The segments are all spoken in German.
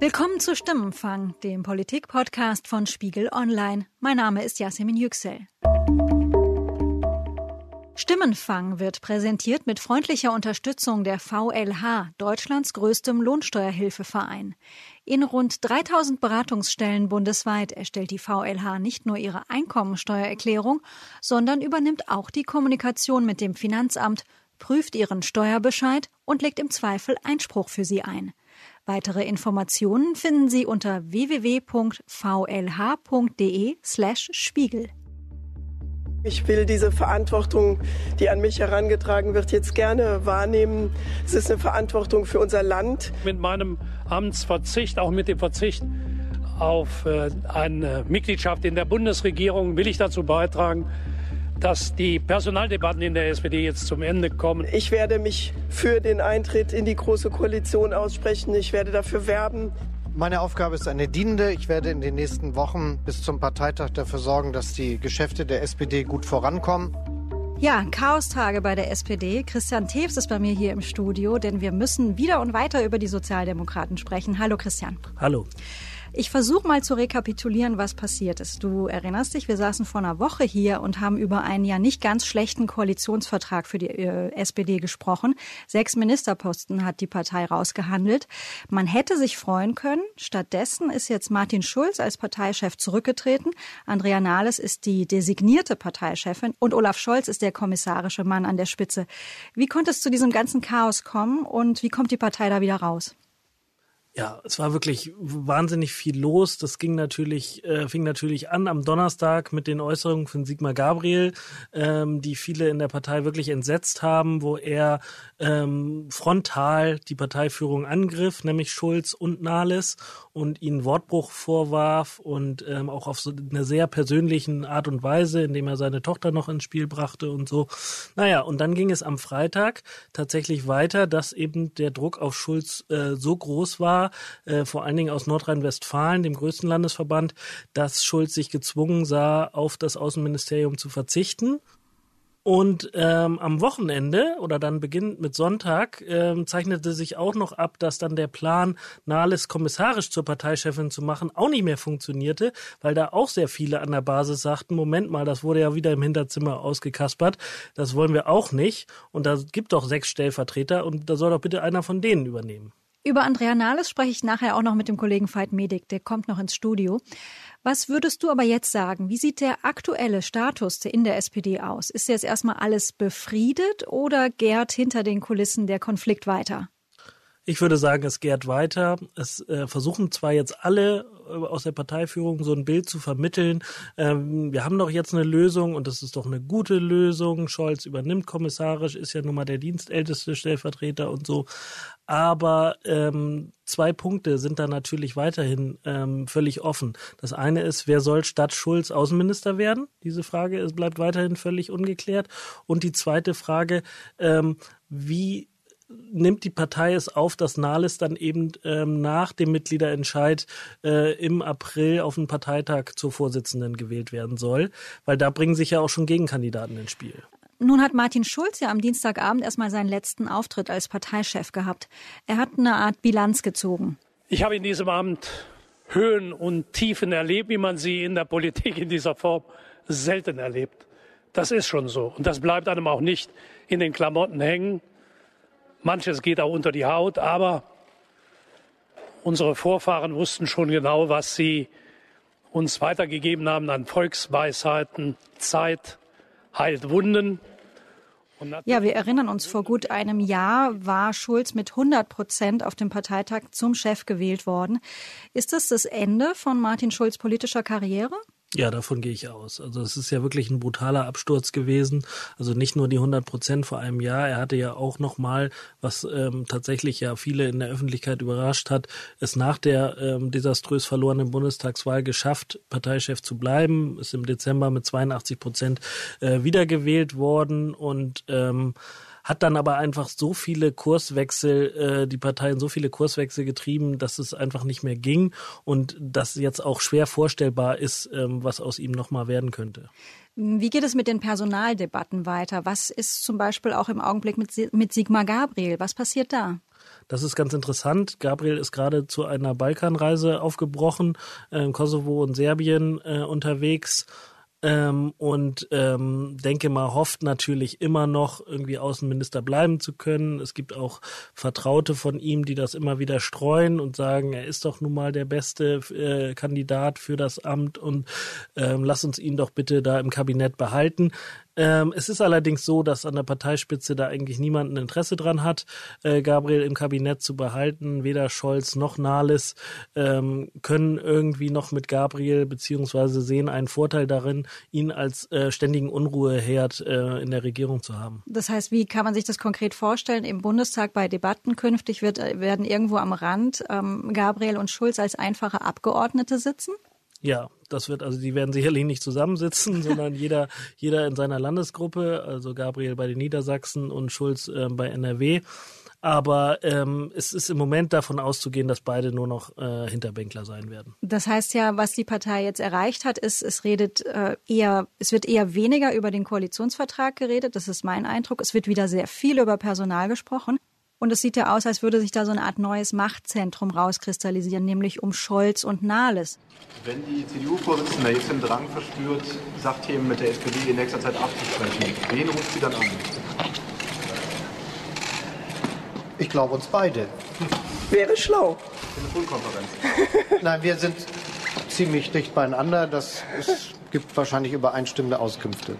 Willkommen zu Stimmenfang, dem Politik-Podcast von Spiegel Online. Mein Name ist Yasemin Yüksel. Stimmenfang wird präsentiert mit freundlicher Unterstützung der VLH, Deutschlands größtem Lohnsteuerhilfeverein. In rund 3000 Beratungsstellen bundesweit erstellt die VLH nicht nur ihre Einkommensteuererklärung, sondern übernimmt auch die Kommunikation mit dem Finanzamt, prüft ihren Steuerbescheid und legt im Zweifel Einspruch für sie ein. Weitere Informationen finden Sie unter www.vlh.de/spiegel. Ich will diese Verantwortung, die an mich herangetragen wird, jetzt gerne wahrnehmen. Es ist eine Verantwortung für unser Land. Mit meinem Amtsverzicht, auch mit dem Verzicht auf äh, eine Mitgliedschaft in der Bundesregierung, will ich dazu beitragen, dass die Personaldebatten in der SPD jetzt zum Ende kommen. Ich werde mich für den Eintritt in die Große Koalition aussprechen. Ich werde dafür werben. Meine Aufgabe ist eine dienende. Ich werde in den nächsten Wochen bis zum Parteitag dafür sorgen, dass die Geschäfte der SPD gut vorankommen. Ja, Chaostage bei der SPD. Christian Tews ist bei mir hier im Studio, denn wir müssen wieder und weiter über die Sozialdemokraten sprechen. Hallo Christian. Hallo. Ich versuche mal zu rekapitulieren, was passiert ist. Du erinnerst dich, wir saßen vor einer Woche hier und haben über einen ja nicht ganz schlechten Koalitionsvertrag für die äh, SPD gesprochen. Sechs Ministerposten hat die Partei rausgehandelt. Man hätte sich freuen können. Stattdessen ist jetzt Martin Schulz als Parteichef zurückgetreten. Andrea Nahles ist die designierte Parteichefin und Olaf Scholz ist der kommissarische Mann an der Spitze. Wie konnte es zu diesem ganzen Chaos kommen und wie kommt die Partei da wieder raus? Ja, es war wirklich wahnsinnig viel los. Das ging natürlich, äh, fing natürlich an am Donnerstag mit den Äußerungen von Sigmar Gabriel, ähm, die viele in der Partei wirklich entsetzt haben, wo er ähm, frontal die Parteiführung angriff, nämlich Schulz und Nahles und ihnen Wortbruch vorwarf und ähm, auch auf so eine sehr persönlichen Art und Weise, indem er seine Tochter noch ins Spiel brachte und so. Naja, und dann ging es am Freitag tatsächlich weiter, dass eben der Druck auf Schulz äh, so groß war, war, äh, vor allen Dingen aus Nordrhein-Westfalen, dem größten Landesverband, dass Schulz sich gezwungen sah, auf das Außenministerium zu verzichten. Und ähm, am Wochenende oder dann beginnend mit Sonntag ähm, zeichnete sich auch noch ab, dass dann der Plan, Nahles kommissarisch zur Parteichefin zu machen, auch nicht mehr funktionierte, weil da auch sehr viele an der Basis sagten, Moment mal, das wurde ja wieder im Hinterzimmer ausgekaspert, das wollen wir auch nicht. Und da gibt doch sechs Stellvertreter und da soll doch bitte einer von denen übernehmen. Über Andrea Nahles spreche ich nachher auch noch mit dem Kollegen Veit Medik, der kommt noch ins Studio. Was würdest du aber jetzt sagen? Wie sieht der aktuelle Status in der SPD aus? Ist jetzt erstmal alles befriedet oder gärt hinter den Kulissen der Konflikt weiter? Ich würde sagen, es gärt weiter. Es äh, versuchen zwar jetzt alle äh, aus der Parteiführung so ein Bild zu vermitteln. Ähm, wir haben doch jetzt eine Lösung und das ist doch eine gute Lösung. Scholz übernimmt kommissarisch, ist ja nun mal der dienstälteste Stellvertreter und so. Aber ähm, zwei Punkte sind da natürlich weiterhin ähm, völlig offen. Das eine ist, wer soll statt Schulz Außenminister werden? Diese Frage ist, bleibt weiterhin völlig ungeklärt. Und die zweite Frage, ähm, wie nimmt die Partei es auf, dass Nahles dann eben ähm, nach dem Mitgliederentscheid äh, im April auf den Parteitag zur Vorsitzenden gewählt werden soll, weil da bringen sich ja auch schon Gegenkandidaten ins Spiel. Nun hat Martin Schulz ja am Dienstagabend erstmal seinen letzten Auftritt als Parteichef gehabt. Er hat eine Art Bilanz gezogen. Ich habe in diesem Amt Höhen und Tiefen erlebt, wie man sie in der Politik in dieser Form selten erlebt. Das ist schon so. Und das bleibt einem auch nicht in den Klamotten hängen. Manches geht auch unter die Haut, aber unsere Vorfahren wussten schon genau, was sie uns weitergegeben haben an Volksweisheiten. Zeit heilt Wunden. Ja, wir erinnern uns, vor gut einem Jahr war Schulz mit 100 Prozent auf dem Parteitag zum Chef gewählt worden. Ist das das Ende von Martin Schulz politischer Karriere? Ja, davon gehe ich aus. Also es ist ja wirklich ein brutaler Absturz gewesen. Also nicht nur die 100 Prozent vor einem Jahr. Er hatte ja auch noch mal, was ähm, tatsächlich ja viele in der Öffentlichkeit überrascht hat, es nach der ähm, desaströs verlorenen Bundestagswahl geschafft, Parteichef zu bleiben. Ist im Dezember mit 82 Prozent äh, wiedergewählt worden und ähm, hat dann aber einfach so viele Kurswechsel, äh, die Parteien so viele Kurswechsel getrieben, dass es einfach nicht mehr ging und dass jetzt auch schwer vorstellbar ist, ähm, was aus ihm nochmal werden könnte. Wie geht es mit den Personaldebatten weiter? Was ist zum Beispiel auch im Augenblick mit, mit Sigmar Gabriel? Was passiert da? Das ist ganz interessant. Gabriel ist gerade zu einer Balkanreise aufgebrochen, äh, Kosovo und Serbien äh, unterwegs ähm, und ähm, denke mal, hofft natürlich immer noch irgendwie Außenminister bleiben zu können. Es gibt auch Vertraute von ihm, die das immer wieder streuen und sagen, er ist doch nun mal der beste äh, Kandidat für das Amt und ähm, lass uns ihn doch bitte da im Kabinett behalten. Ähm, es ist allerdings so, dass an der Parteispitze da eigentlich niemand ein Interesse dran hat, äh, Gabriel im Kabinett zu behalten. Weder Scholz noch Nahles ähm, können irgendwie noch mit Gabriel beziehungsweise sehen einen Vorteil darin, ihn als äh, ständigen Unruheherd äh, in der Regierung zu haben. Das heißt, wie kann man sich das konkret vorstellen? Im Bundestag bei Debatten künftig wird, werden irgendwo am Rand ähm, Gabriel und Schulz als einfache Abgeordnete sitzen? Ja, das wird, also die werden sicherlich nicht zusammensitzen, sondern jeder, jeder in seiner Landesgruppe, also Gabriel bei den Niedersachsen und Schulz äh, bei NRW. Aber ähm, es ist im Moment davon auszugehen, dass beide nur noch äh, Hinterbänkler sein werden. Das heißt ja, was die Partei jetzt erreicht hat, ist, es redet äh, eher, es wird eher weniger über den Koalitionsvertrag geredet. Das ist mein Eindruck. Es wird wieder sehr viel über Personal gesprochen. Und es sieht ja aus, als würde sich da so eine Art neues Machtzentrum rauskristallisieren, nämlich um Scholz und Nahles. Wenn die CDU-Vorsitzende jetzt den Drang verspürt, Sachthemen mit der SPD in nächster Zeit abzusprechen, wen ruft sie dann an? Ich glaube uns beide. Wäre schlau. Telefonkonferenz. Nein, wir sind ziemlich dicht beieinander. Das ist, gibt wahrscheinlich übereinstimmende Auskünfte.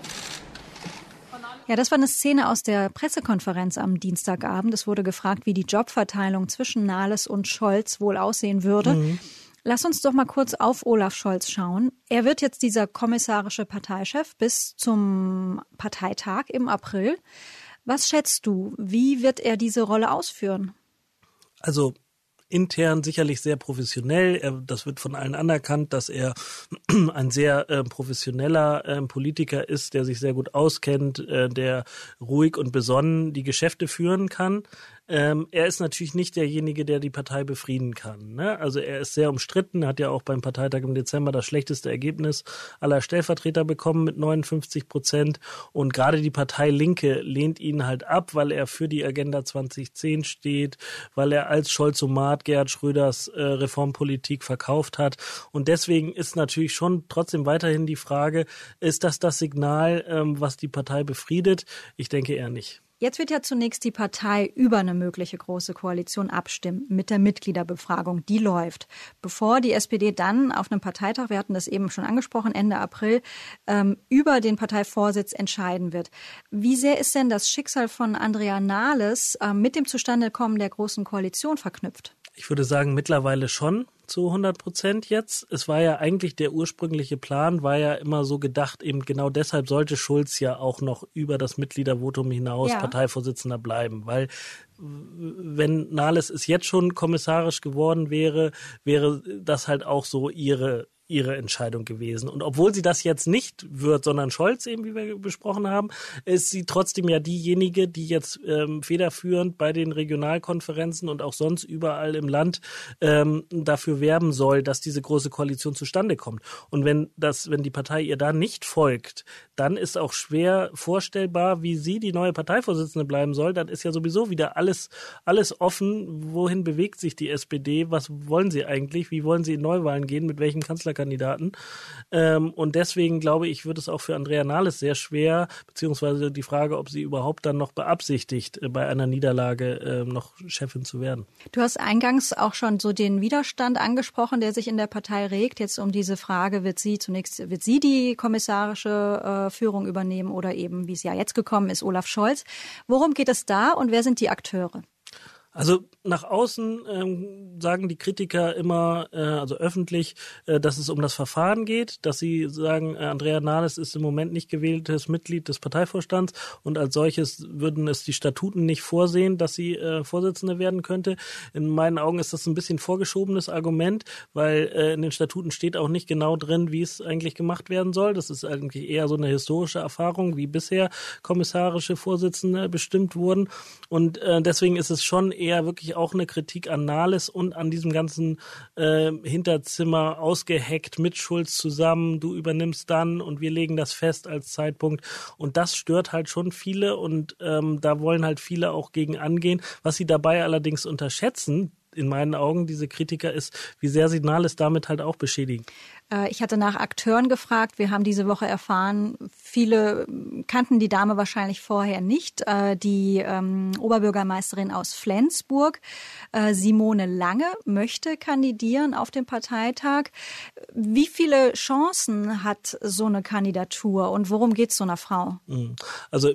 Ja, das war eine Szene aus der Pressekonferenz am Dienstagabend. Es wurde gefragt, wie die Jobverteilung zwischen Nahles und Scholz wohl aussehen würde. Mhm. Lass uns doch mal kurz auf Olaf Scholz schauen. Er wird jetzt dieser kommissarische Parteichef bis zum Parteitag im April. Was schätzt du? Wie wird er diese Rolle ausführen? Also intern sicherlich sehr professionell. Das wird von allen anerkannt, dass er ein sehr äh, professioneller äh, Politiker ist, der sich sehr gut auskennt, äh, der ruhig und besonnen die Geschäfte führen kann. Ähm, er ist natürlich nicht derjenige, der die Partei befrieden kann. Ne? Also er ist sehr umstritten, hat ja auch beim Parteitag im Dezember das schlechteste Ergebnis aller Stellvertreter bekommen mit 59 Prozent. Und gerade die Partei Linke lehnt ihn halt ab, weil er für die Agenda 2010 steht, weil er als Scholzomat Gerhard Schröders äh, Reformpolitik verkauft hat. Und deswegen ist natürlich schon trotzdem weiterhin die Frage, ist das das Signal, ähm, was die Partei befriedet? Ich denke eher nicht. Jetzt wird ja zunächst die Partei über eine mögliche große Koalition abstimmen mit der Mitgliederbefragung. Die läuft. Bevor die SPD dann auf einem Parteitag, wir hatten das eben schon angesprochen, Ende April, ähm, über den Parteivorsitz entscheiden wird. Wie sehr ist denn das Schicksal von Andrea Nahles äh, mit dem Zustandekommen der großen Koalition verknüpft? Ich würde sagen, mittlerweile schon zu 100 Prozent jetzt. Es war ja eigentlich der ursprüngliche Plan, war ja immer so gedacht, eben genau deshalb sollte Schulz ja auch noch über das Mitgliedervotum hinaus ja. Parteivorsitzender bleiben, weil wenn Nahles es jetzt schon kommissarisch geworden wäre, wäre das halt auch so ihre ihre Entscheidung gewesen. Und obwohl sie das jetzt nicht wird, sondern Scholz eben, wie wir besprochen haben, ist sie trotzdem ja diejenige, die jetzt ähm, federführend bei den Regionalkonferenzen und auch sonst überall im Land ähm, dafür werben soll, dass diese große Koalition zustande kommt. Und wenn das, wenn die Partei ihr da nicht folgt, dann ist auch schwer vorstellbar, wie sie die neue Parteivorsitzende bleiben soll. Dann ist ja sowieso wieder alles, alles offen. Wohin bewegt sich die SPD? Was wollen sie eigentlich? Wie wollen sie in Neuwahlen gehen? Mit welchem Kanzler Kandidaten. Ähm, und deswegen glaube ich, wird es auch für Andrea Nahles sehr schwer, beziehungsweise die Frage, ob sie überhaupt dann noch beabsichtigt, äh, bei einer Niederlage äh, noch Chefin zu werden. Du hast eingangs auch schon so den Widerstand angesprochen, der sich in der Partei regt. Jetzt um diese Frage, wird sie zunächst, wird sie die kommissarische äh, Führung übernehmen oder eben, wie es ja jetzt gekommen ist, Olaf Scholz. Worum geht es da und wer sind die Akteure? Also nach außen ähm, sagen die Kritiker immer, äh, also öffentlich, äh, dass es um das Verfahren geht, dass sie sagen, äh, Andrea Nahles ist im Moment nicht gewähltes Mitglied des Parteivorstands und als solches würden es die Statuten nicht vorsehen, dass sie äh, Vorsitzende werden könnte. In meinen Augen ist das ein bisschen vorgeschobenes Argument, weil äh, in den Statuten steht auch nicht genau drin, wie es eigentlich gemacht werden soll. Das ist eigentlich eher so eine historische Erfahrung, wie bisher kommissarische Vorsitzende bestimmt wurden und äh, deswegen ist es schon eher wirklich auch eine Kritik an Nahles und an diesem ganzen äh, Hinterzimmer ausgeheckt mit Schulz zusammen. Du übernimmst dann und wir legen das fest als Zeitpunkt. Und das stört halt schon viele und ähm, da wollen halt viele auch gegen angehen. Was sie dabei allerdings unterschätzen, in meinen Augen, diese Kritiker, ist, wie sehr sie Nahles damit halt auch beschädigen. Äh, ich hatte nach Akteuren gefragt. Wir haben diese Woche erfahren, viele kannten die Dame wahrscheinlich vorher nicht. Äh, die ähm, Oberbürgermeisterin aus Flensburg, äh, Simone Lange, möchte kandidieren auf dem Parteitag. Wie viele Chancen hat so eine Kandidatur und worum geht es so einer Frau? Mhm. Also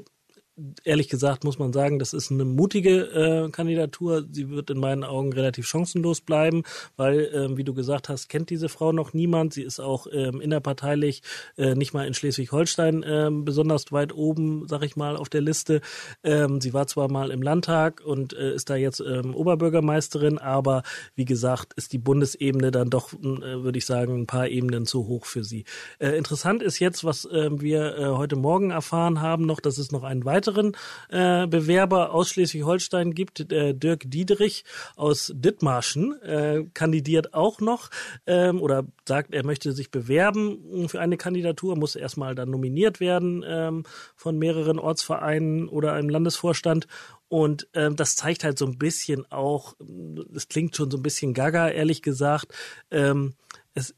ehrlich gesagt muss man sagen, das ist eine mutige äh, Kandidatur. Sie wird in meinen Augen relativ chancenlos bleiben, weil, ähm, wie du gesagt hast, kennt diese Frau noch niemand. Sie ist auch ähm, innerparteilich äh, nicht mal in Schleswig-Holstein äh, besonders weit oben, sag ich mal, auf der Liste. Ähm, sie war zwar mal im Landtag und äh, ist da jetzt ähm, Oberbürgermeisterin, aber wie gesagt, ist die Bundesebene dann doch, äh, würde ich sagen, ein paar Ebenen zu hoch für sie. Äh, interessant ist jetzt, was äh, wir äh, heute Morgen erfahren haben, noch, dass es noch einen weiteren weiteren äh, Bewerber aus Schleswig-Holstein gibt. Äh, Dirk Diederich aus Dithmarschen äh, kandidiert auch noch ähm, oder sagt, er möchte sich bewerben für eine Kandidatur, muss erstmal dann nominiert werden ähm, von mehreren Ortsvereinen oder einem Landesvorstand. Und ähm, das zeigt halt so ein bisschen auch, es klingt schon so ein bisschen gaga, ehrlich gesagt. Ähm, es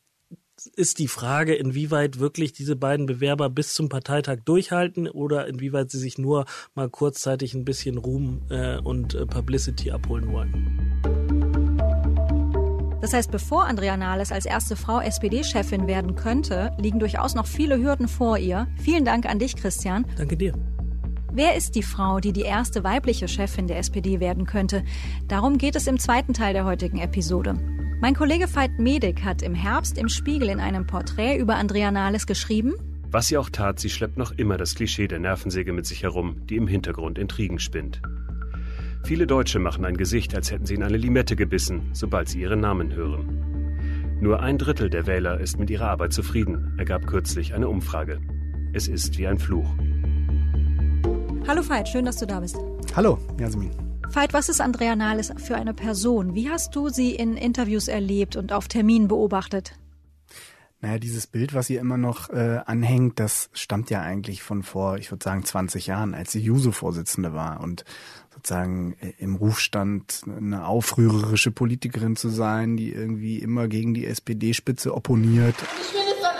ist die Frage, inwieweit wirklich diese beiden Bewerber bis zum Parteitag durchhalten oder inwieweit sie sich nur mal kurzzeitig ein bisschen Ruhm äh, und äh, Publicity abholen wollen. Das heißt, bevor Andrea Nahles als erste Frau SPD-Chefin werden könnte, liegen durchaus noch viele Hürden vor ihr. Vielen Dank an dich, Christian. Danke dir. Wer ist die Frau, die die erste weibliche Chefin der SPD werden könnte? Darum geht es im zweiten Teil der heutigen Episode. Mein Kollege Veit Medik hat im Herbst im Spiegel in einem Porträt über Andrea Nahles geschrieben, was sie auch tat, sie schleppt noch immer das Klischee der Nervensäge mit sich herum, die im Hintergrund Intrigen spinnt. Viele Deutsche machen ein Gesicht, als hätten sie in eine Limette gebissen, sobald sie ihren Namen hören. Nur ein Drittel der Wähler ist mit ihrer Arbeit zufrieden, ergab kürzlich eine Umfrage. Es ist wie ein Fluch. Hallo Veit, schön, dass du da bist. Hallo, Jasmin. Veit, was ist Andrea Nahles für eine Person? Wie hast du sie in Interviews erlebt und auf Terminen beobachtet? Naja, dieses Bild, was ihr immer noch äh, anhängt, das stammt ja eigentlich von vor, ich würde sagen, 20 Jahren, als sie Juso-Vorsitzende war und sozusagen äh, im Ruf stand, eine aufrührerische Politikerin zu sein, die irgendwie immer gegen die SPD-Spitze opponiert. Ich finde es dann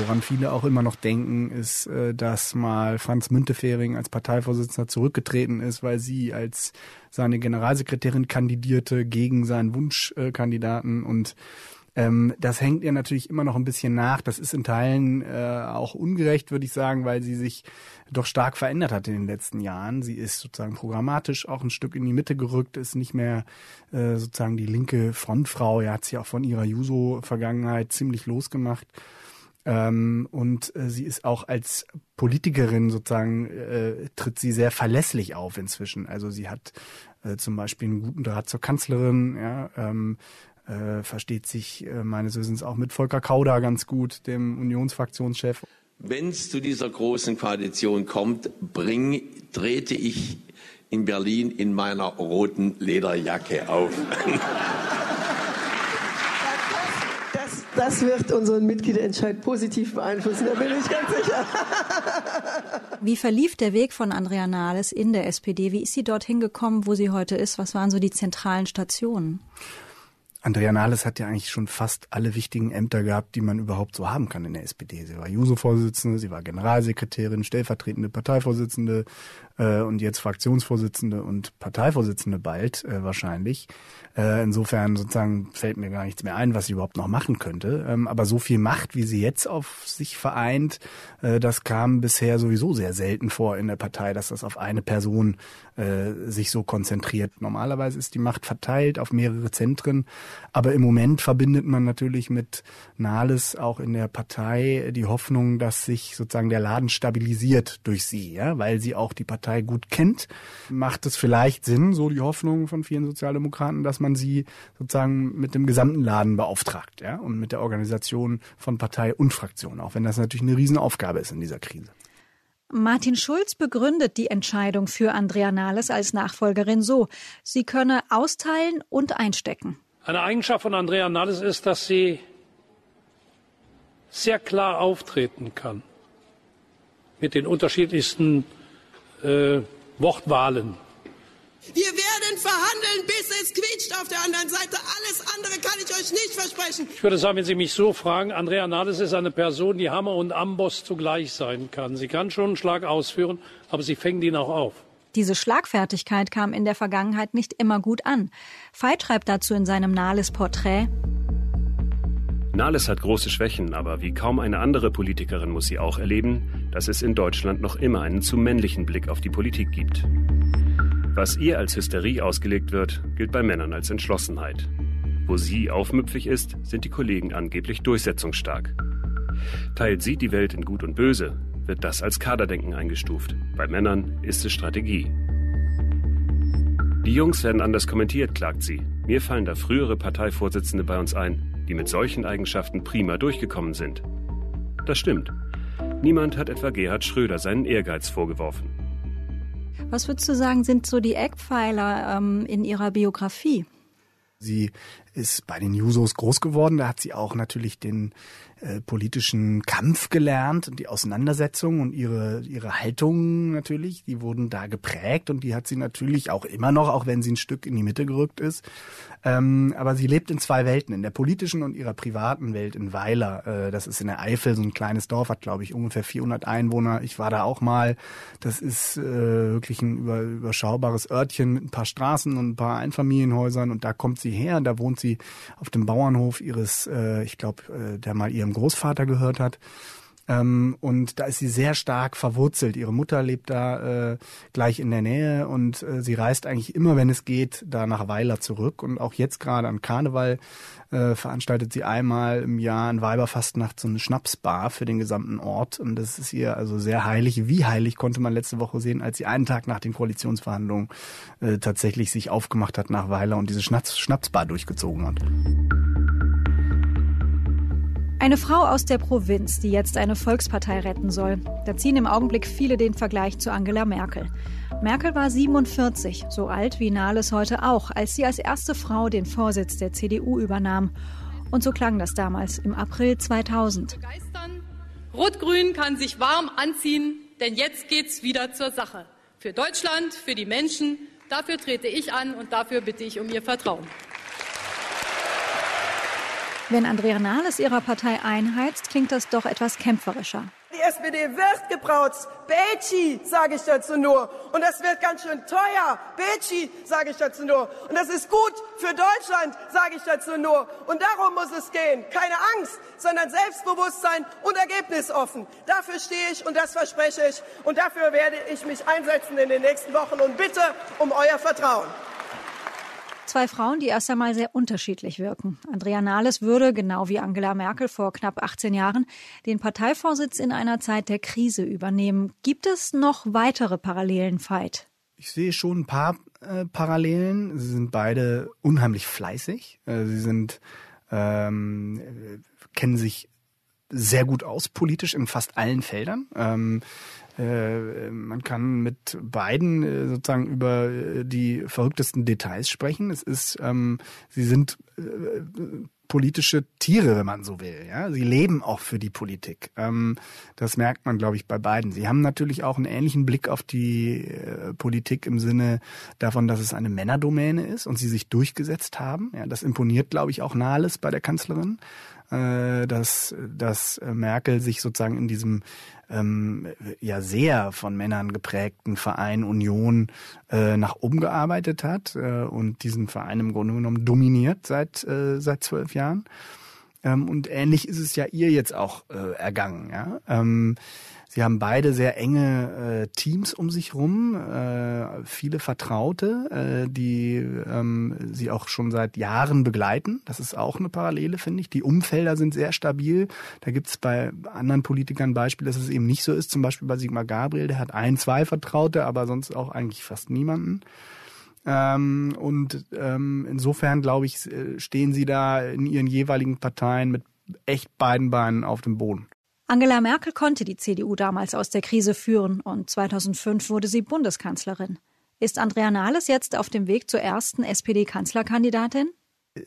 Woran viele auch immer noch denken, ist, äh, dass mal Franz Müntefering als Parteivorsitzender zurückgetreten ist, weil sie als seine Generalsekretärin kandidierte gegen seinen Wunschkandidaten und ähm, das hängt ihr natürlich immer noch ein bisschen nach. Das ist in Teilen äh, auch ungerecht, würde ich sagen, weil sie sich doch stark verändert hat in den letzten Jahren. Sie ist sozusagen programmatisch auch ein Stück in die Mitte gerückt, ist nicht mehr äh, sozusagen die linke Frontfrau. Er hat sie auch von ihrer Juso-Vergangenheit ziemlich losgemacht. Ähm, und äh, sie ist auch als Politikerin sozusagen, äh, tritt sie sehr verlässlich auf inzwischen. Also sie hat äh, zum Beispiel einen guten Draht zur Kanzlerin, ja, ähm, äh, versteht sich äh, meines Wissens auch mit Volker Kauder ganz gut, dem Unionsfraktionschef. Wenn es zu dieser großen Koalition kommt, bring, trete ich in Berlin in meiner roten Lederjacke auf. Das, wird unseren Mitgliederentscheid positiv beeinflussen, da bin ich ganz sicher. Wie verlief der Weg von Andrea Nahles in der SPD? Wie ist sie dorthin gekommen, wo sie heute ist? Was waren so die zentralen Stationen? Andrea Nahles hat ja eigentlich schon fast alle wichtigen Ämter gehabt, die man überhaupt so haben kann in der SPD. Sie war Juso-Vorsitzende, sie war Generalsekretärin, stellvertretende Parteivorsitzende äh, und jetzt Fraktionsvorsitzende und Parteivorsitzende bald äh, wahrscheinlich. Äh, insofern sozusagen fällt mir gar nichts mehr ein, was sie überhaupt noch machen könnte. Ähm, aber so viel Macht, wie sie jetzt auf sich vereint, äh, das kam bisher sowieso sehr selten vor in der Partei, dass das auf eine Person äh, sich so konzentriert. Normalerweise ist die Macht verteilt auf mehrere Zentren. Aber im Moment verbindet man natürlich mit Nahles auch in der Partei die Hoffnung, dass sich sozusagen der Laden stabilisiert durch sie, ja, weil sie auch die Partei gut kennt. Macht es vielleicht Sinn, so die Hoffnung von vielen Sozialdemokraten, dass man sie sozusagen mit dem gesamten Laden beauftragt, ja, und mit der Organisation von Partei und Fraktion, auch wenn das natürlich eine Riesenaufgabe ist in dieser Krise. Martin Schulz begründet die Entscheidung für Andrea Nahles als Nachfolgerin so, sie könne austeilen und einstecken. Eine Eigenschaft von Andrea Nahles ist, dass sie sehr klar auftreten kann mit den unterschiedlichsten äh, Wortwahlen. Wir werden verhandeln, bis es quietscht auf der anderen Seite. Alles andere kann ich euch nicht versprechen. Ich würde sagen, wenn Sie mich so fragen, Andrea Nahles ist eine Person, die Hammer und Amboss zugleich sein kann. Sie kann schon einen Schlag ausführen, aber sie fängt ihn auch auf. Diese Schlagfertigkeit kam in der Vergangenheit nicht immer gut an. Veit schreibt dazu in seinem Nahles-Porträt. Nahles hat große Schwächen, aber wie kaum eine andere Politikerin muss sie auch erleben, dass es in Deutschland noch immer einen zu männlichen Blick auf die Politik gibt. Was ihr als Hysterie ausgelegt wird, gilt bei Männern als Entschlossenheit. Wo sie aufmüpfig ist, sind die Kollegen angeblich durchsetzungsstark. Teilt sie die Welt in Gut und Böse, wird das als Kaderdenken eingestuft. Bei Männern ist es Strategie. Die Jungs werden anders kommentiert, klagt sie. Mir fallen da frühere Parteivorsitzende bei uns ein, die mit solchen Eigenschaften prima durchgekommen sind. Das stimmt. Niemand hat etwa Gerhard Schröder seinen Ehrgeiz vorgeworfen. Was würdest du sagen, sind so die Eckpfeiler ähm, in ihrer Biografie? Sie ist bei den Jusos groß geworden. Da hat sie auch natürlich den äh, politischen Kampf gelernt und die Auseinandersetzung und ihre, ihre Haltung natürlich, die wurden da geprägt und die hat sie natürlich auch immer noch, auch wenn sie ein Stück in die Mitte gerückt ist. Ähm, aber sie lebt in zwei Welten, in der politischen und ihrer privaten Welt in Weiler. Äh, das ist in der Eifel, so ein kleines Dorf, hat glaube ich ungefähr 400 Einwohner. Ich war da auch mal. Das ist äh, wirklich ein über, überschaubares Örtchen mit ein paar Straßen und ein paar Einfamilienhäusern und da kommt sie her. Da wohnt sie auf dem Bauernhof ihres, äh, ich glaube, äh, der mal ihrem Großvater gehört hat. Ähm, und da ist sie sehr stark verwurzelt. Ihre Mutter lebt da äh, gleich in der Nähe und äh, sie reist eigentlich immer, wenn es geht, da nach Weiler zurück. Und auch jetzt gerade an Karneval äh, veranstaltet sie einmal im Jahr in Weiberfastnacht so eine Schnapsbar für den gesamten Ort. Und das ist ihr also sehr heilig. Wie heilig konnte man letzte Woche sehen, als sie einen Tag nach den Koalitionsverhandlungen äh, tatsächlich sich aufgemacht hat nach Weiler und diese Schnaps Schnapsbar durchgezogen hat. Eine Frau aus der Provinz, die jetzt eine Volkspartei retten soll. Da ziehen im Augenblick viele den Vergleich zu Angela Merkel. Merkel war 47, so alt wie Nahles heute auch, als sie als erste Frau den Vorsitz der CDU übernahm. Und so klang das damals im April 2000. Rot-Grün kann sich warm anziehen, denn jetzt geht's wieder zur Sache. Für Deutschland, für die Menschen. Dafür trete ich an und dafür bitte ich um Ihr Vertrauen. Wenn Andrea Nahles ihrer Partei einheizt, klingt das doch etwas kämpferischer. Die SPD wird gebraucht. Betschi, sage ich dazu nur. Und das wird ganz schön teuer. Betschi, sage ich dazu nur. Und das ist gut für Deutschland, sage ich dazu nur. Und darum muss es gehen. Keine Angst, sondern Selbstbewusstsein und ergebnisoffen. Dafür stehe ich und das verspreche ich. Und dafür werde ich mich einsetzen in den nächsten Wochen und bitte um euer Vertrauen. Zwei Frauen, die erst einmal sehr unterschiedlich wirken. Andrea Nahles würde, genau wie Angela Merkel vor knapp 18 Jahren, den Parteivorsitz in einer Zeit der Krise übernehmen. Gibt es noch weitere Parallelen, Veit? Ich sehe schon ein paar äh, Parallelen. Sie sind beide unheimlich fleißig. Äh, sie sind ähm, kennen sich sehr gut aus politisch in fast allen Feldern. Ähm, äh, man kann mit beiden äh, sozusagen über äh, die verrücktesten Details sprechen. Es ist, ähm, sie sind äh, politische Tiere, wenn man so will. Ja, sie leben auch für die Politik. Ähm, das merkt man, glaube ich, bei beiden. Sie haben natürlich auch einen ähnlichen Blick auf die äh, Politik im Sinne davon, dass es eine Männerdomäne ist und sie sich durchgesetzt haben. Ja, das imponiert, glaube ich, auch Nahles bei der Kanzlerin äh, dass, dass Merkel sich sozusagen in diesem ähm, ja sehr von Männern geprägten Verein Union äh, nach oben gearbeitet hat äh, und diesen Verein im Grunde genommen dominiert seit äh, seit zwölf Jahren. Ähm, und ähnlich ist es ja ihr jetzt auch äh, ergangen. Ja? Ähm, Sie haben beide sehr enge äh, Teams um sich rum, äh, viele Vertraute, äh, die ähm, sie auch schon seit Jahren begleiten. Das ist auch eine Parallele, finde ich. Die Umfelder sind sehr stabil. Da gibt es bei anderen Politikern Beispiele, dass es eben nicht so ist. Zum Beispiel bei Sigmar Gabriel, der hat ein, zwei Vertraute, aber sonst auch eigentlich fast niemanden. Ähm, und ähm, insofern, glaube ich, stehen sie da in ihren jeweiligen Parteien mit echt beiden Beinen auf dem Boden. Angela Merkel konnte die CDU damals aus der Krise führen und 2005 wurde sie Bundeskanzlerin. Ist Andrea Nahles jetzt auf dem Weg zur ersten SPD-Kanzlerkandidatin?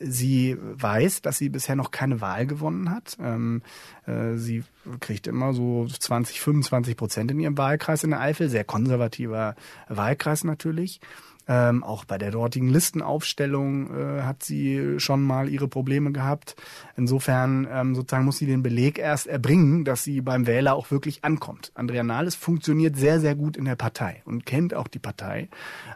Sie weiß, dass sie bisher noch keine Wahl gewonnen hat. Ähm, äh, sie kriegt immer so 20, 25 Prozent in ihrem Wahlkreis in der Eifel, sehr konservativer Wahlkreis natürlich. Ähm, auch bei der dortigen Listenaufstellung äh, hat sie schon mal ihre Probleme gehabt. Insofern ähm, sozusagen muss sie den Beleg erst erbringen, dass sie beim Wähler auch wirklich ankommt. Andrea Nahles funktioniert sehr, sehr gut in der Partei und kennt auch die Partei,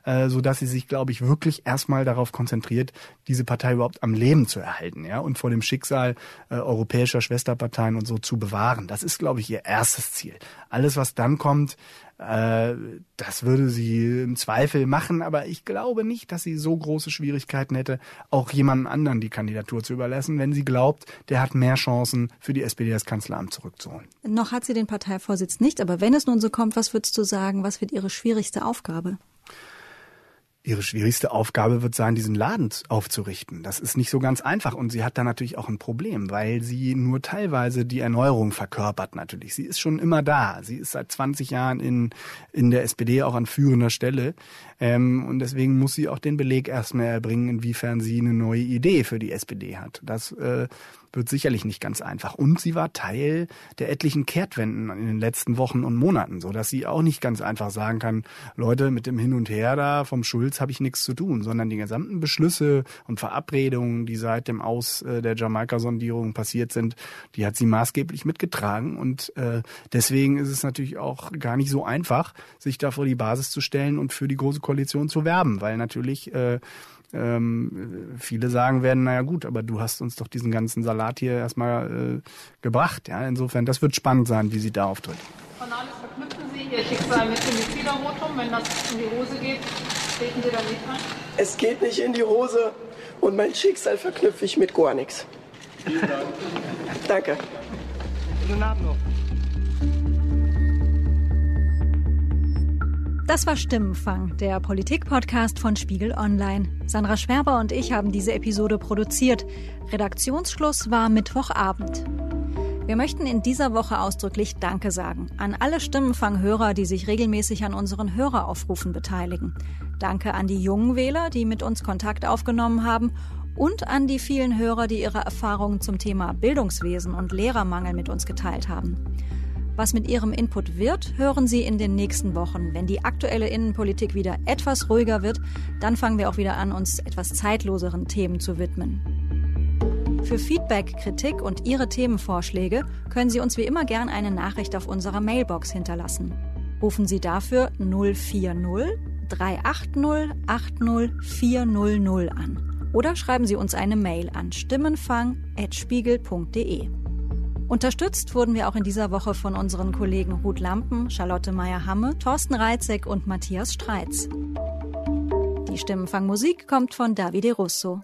äh, so dass sie sich, glaube ich, wirklich erstmal darauf konzentriert, diese Partei überhaupt am Leben zu erhalten, ja, und vor dem Schicksal äh, europäischer Schwesterparteien und so zu bewahren. Das ist, glaube ich, ihr erstes Ziel. Alles, was dann kommt, äh, das würde sie im Zweifel machen, aber ich glaube nicht, dass sie so große Schwierigkeiten hätte, auch jemanden anderen die Kandidatur zu überlassen, wenn sie glaubt, der hat mehr Chancen, für die SPD das Kanzleramt zurückzuholen. Noch hat sie den Parteivorsitz nicht, aber wenn es nun so kommt, was würdest du sagen, was wird ihre schwierigste Aufgabe? Ihre schwierigste Aufgabe wird sein, diesen Laden aufzurichten. Das ist nicht so ganz einfach und sie hat da natürlich auch ein Problem, weil sie nur teilweise die Erneuerung verkörpert natürlich. Sie ist schon immer da. Sie ist seit 20 Jahren in, in der SPD auch an führender Stelle ähm, und deswegen muss sie auch den Beleg erstmal erbringen, inwiefern sie eine neue Idee für die SPD hat. Das äh, wird sicherlich nicht ganz einfach. Und sie war Teil der etlichen Kehrtwenden in den letzten Wochen und Monaten, so dass sie auch nicht ganz einfach sagen kann, Leute, mit dem Hin und Her da vom Schulz habe ich nichts zu tun, sondern die gesamten Beschlüsse und Verabredungen, die seit dem Aus äh, der Jamaika-Sondierung passiert sind, die hat sie maßgeblich mitgetragen. Und äh, deswegen ist es natürlich auch gar nicht so einfach, sich da vor die Basis zu stellen und für die Große Koalition zu werben, weil natürlich äh, ähm, viele sagen werden, naja gut, aber du hast uns doch diesen ganzen Salat hier erstmal äh, gebracht. Ja? Insofern, das wird spannend sein, wie sie da auftritt. Nahles, verknüpfen Sie Ihr Schicksal mit dem Mitgliedervotum. Wenn das in die Hose geht, treten Sie da nicht ein? Es geht nicht in die Hose und mein Schicksal verknüpfe ich mit gar nichts. Vielen Dank. Danke. Guten Abend noch. Das war Stimmenfang, der Politik-Podcast von Spiegel Online. Sandra Schwerber und ich haben diese Episode produziert. Redaktionsschluss war Mittwochabend. Wir möchten in dieser Woche ausdrücklich Danke sagen an alle Stimmenfang-Hörer, die sich regelmäßig an unseren Höreraufrufen beteiligen. Danke an die jungen Wähler, die mit uns Kontakt aufgenommen haben und an die vielen Hörer, die ihre Erfahrungen zum Thema Bildungswesen und Lehrermangel mit uns geteilt haben. Was mit Ihrem Input wird, hören Sie in den nächsten Wochen. Wenn die aktuelle Innenpolitik wieder etwas ruhiger wird, dann fangen wir auch wieder an, uns etwas zeitloseren Themen zu widmen. Für Feedback, Kritik und Ihre Themenvorschläge können Sie uns wie immer gern eine Nachricht auf unserer Mailbox hinterlassen. Rufen Sie dafür 040 380 80 400 an oder schreiben Sie uns eine Mail an stimmenfang.spiegel.de. Unterstützt wurden wir auch in dieser Woche von unseren Kollegen Ruth Lampen, Charlotte Meyer-Hamme, Thorsten Reitzek und Matthias Streitz. Die Stimmenfangmusik kommt von Davide Russo.